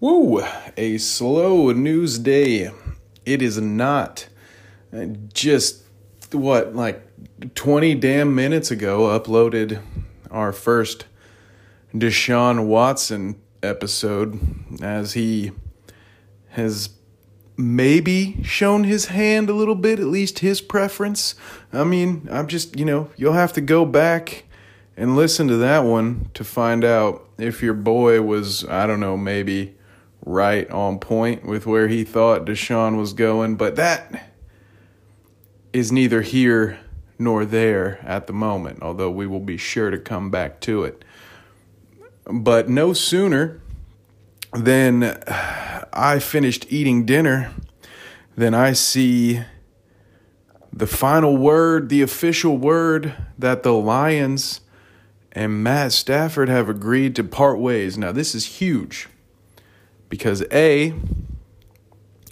Woo! A slow news day. It is not uh, just what, like 20 damn minutes ago, uploaded our first Deshaun Watson episode as he has maybe shown his hand a little bit, at least his preference. I mean, I'm just, you know, you'll have to go back and listen to that one to find out if your boy was, I don't know, maybe right on point with where he thought Deshaun was going, but that is neither here nor there at the moment, although we will be sure to come back to it. But no sooner than I finished eating dinner than I see the final word, the official word that the Lions and Matt Stafford have agreed to part ways. Now, this is huge because A,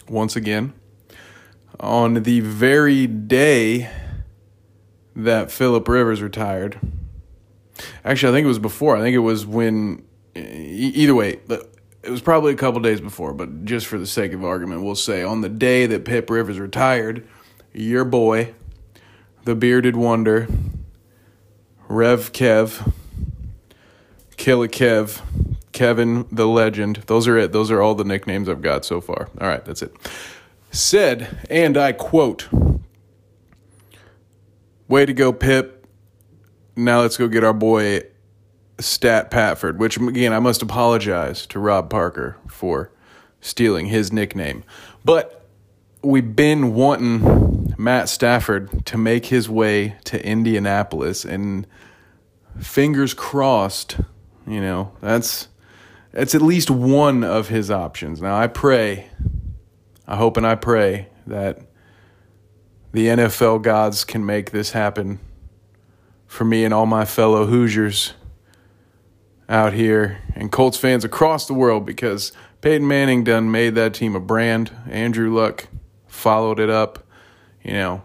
once again, on the very day that Philip Rivers retired, actually, I think it was before. I think it was when, either way, it was probably a couple days before, but just for the sake of argument, we'll say on the day that Pip Rivers retired, your boy, the bearded wonder, Rev Kev, Killer Kev, Kevin the Legend. Those are it. Those are all the nicknames I've got so far. All right, that's it. Said, and I quote, Way to go, Pip. Now let's go get our boy Stat Padford, which again, I must apologize to Rob Parker for stealing his nickname. But we've been wanting Matt Stafford to make his way to Indianapolis, and fingers crossed, you know, that's that's at least one of his options. Now, I pray, I hope and I pray that the NFL gods can make this happen for me and all my fellow Hoosiers out here and Colts fans across the world because Peyton Manning done made that team a brand. Andrew Luck followed it up. You know,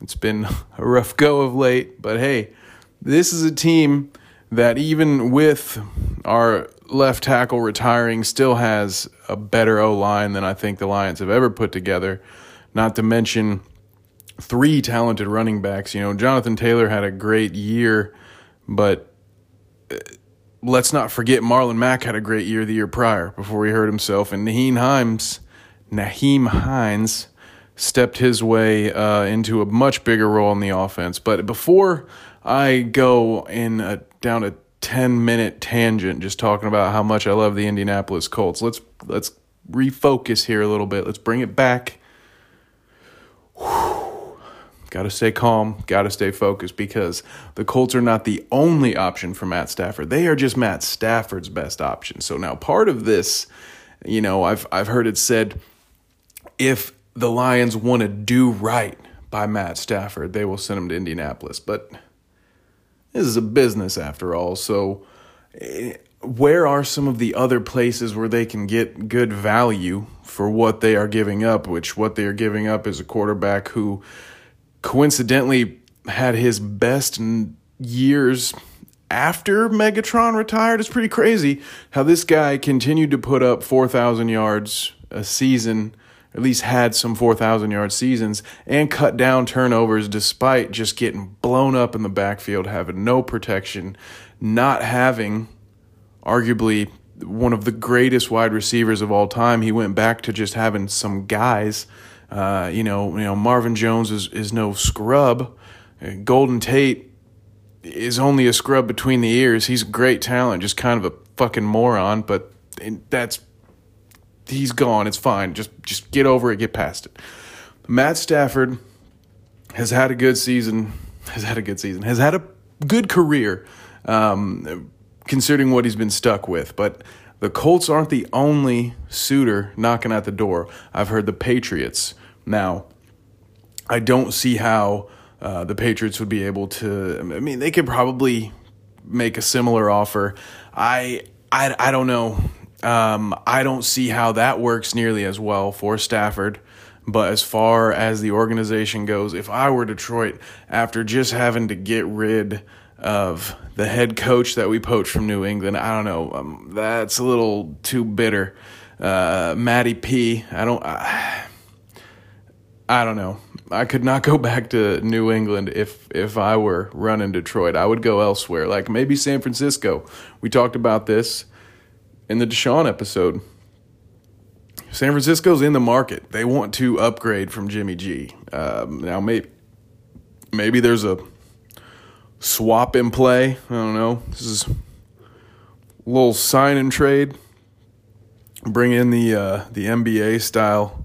it's been a rough go of late, but hey, this is a team that even with our left tackle retiring still has a better O line than I think the Lions have ever put together. Not to mention three talented running backs. You know, Jonathan Taylor had a great year, but uh, let's not forget Marlon Mack had a great year the year prior before he hurt himself, and Nyheim Hines, Nyheim Hines stepped his way uh, into a much bigger role in the offense. But before I go in a, down a 10 minute tangent just talking about how much I love the Indianapolis Colts. Let's let's refocus here a little bit. Let's bring it back. Got to stay calm, got to stay focused because the Colts are not the only option for Matt Stafford. They are just Matt Stafford's best option. So now part of this, you know, I've I've heard it said if the Lions want to do right by Matt Stafford, they will send him to Indianapolis. But this is a business after all. So, eh, where are some of the other places where they can get good value for what they are giving up? Which what they are giving up is a quarterback who coincidentally had his best years after Megatron retired. It's pretty crazy how this guy continued to put up 4,000 yards a season at least had some 4,000 yard seasons and cut down turnovers despite just getting blown up in the backfield, having no protection, not having arguably one of the greatest wide receivers of all time. He went back to just having some guys. Uh, you know, you know Marvin Jones is is no scrub. Golden Tate is only a scrub between the ears. He's a great talent, just kind of a fucking moron, but that's he's gone. It's fine. Just just get over it. Get past it. Matt Stafford has had a good season. Has had a good season. Has had a good career, um, considering what he's been stuck with. But the Colts aren't the only suitor knocking at the door. I've heard the Patriots. Now, I don't see how uh, the Patriots would be able to. I mean, they could probably make a similar offer. I I, I don't know. Um, I don't see how that works nearly as well for Stafford. But as far as the organization goes, if I were Detroit, after just having to get rid of the head coach that we poached from New England. I don't know. Um, that's a little too bitter. Uh, Matty P. I don't. I, I don't know. I could not go back to New England if if I were running Detroit. I would go elsewhere, like maybe San Francisco. We talked about this in the Deshaun episode. San Francisco's in the market. They want to upgrade from Jimmy G. Um, now, maybe maybe there's a swap in play. I don't know. This is a little sign and trade. Bring in the uh, the NBA style.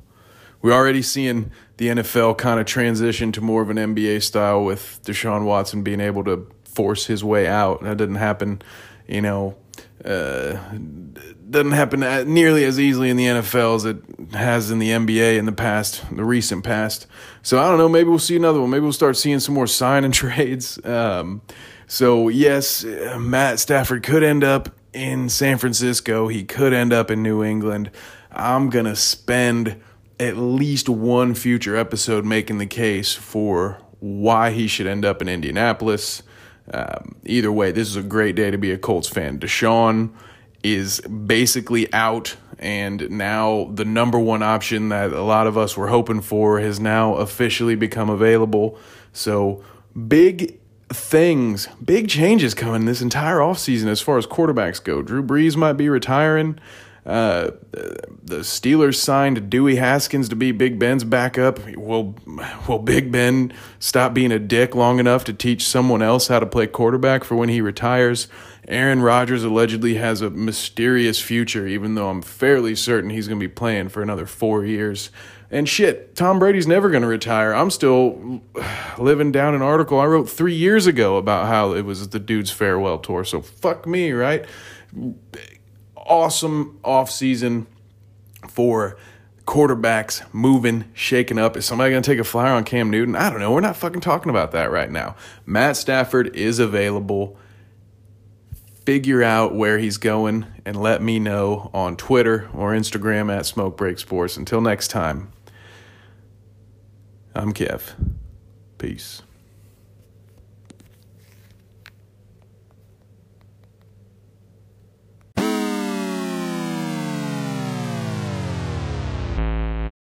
We're already seeing the NFL kind of transition to more of an NBA style with Deshaun Watson being able to force his way out. That didn't happen, you know, doesn't happen nearly as easily in the NFL as it has in the NBA in the past, the recent past. So I don't know. Maybe we'll see another one. Maybe we'll start seeing some more sign and trades. Um, so yes, Matt Stafford could end up in San Francisco. He could end up in New England. I'm gonna spend at least one future episode making the case for why he should end up in Indianapolis. Um, either way, this is a great day to be a Colts fan. Deshaun is basically out, and now the number one option that a lot of us were hoping for has now officially become available. So, big things, big changes coming this entire offseason as far as quarterbacks go. Drew Brees might be retiring. Uh, the Steelers signed Dwayne Haskins to be Big Ben's backup. Will Will Big Ben stop being a dick long enough to teach someone else how to play quarterback for when he retires? Aaron Rodgers allegedly has a mysterious future, even though I'm fairly certain he's going to be playing for another four years. And shit, Tom Brady's never going to retire. I'm still living down an article I wrote three years ago about how it was the dude's farewell tour. So fuck me, right? Awesome offseason for quarterbacks moving, shaking up. Is somebody going to take a flyer on Cam Newton? I don't know. We're not fucking talking about that right now. Matt Stafford is available. Figure out where he's going and let me know on Twitter or Instagram at Smoke Break Sports. Until next time, I'm Kev. Peace.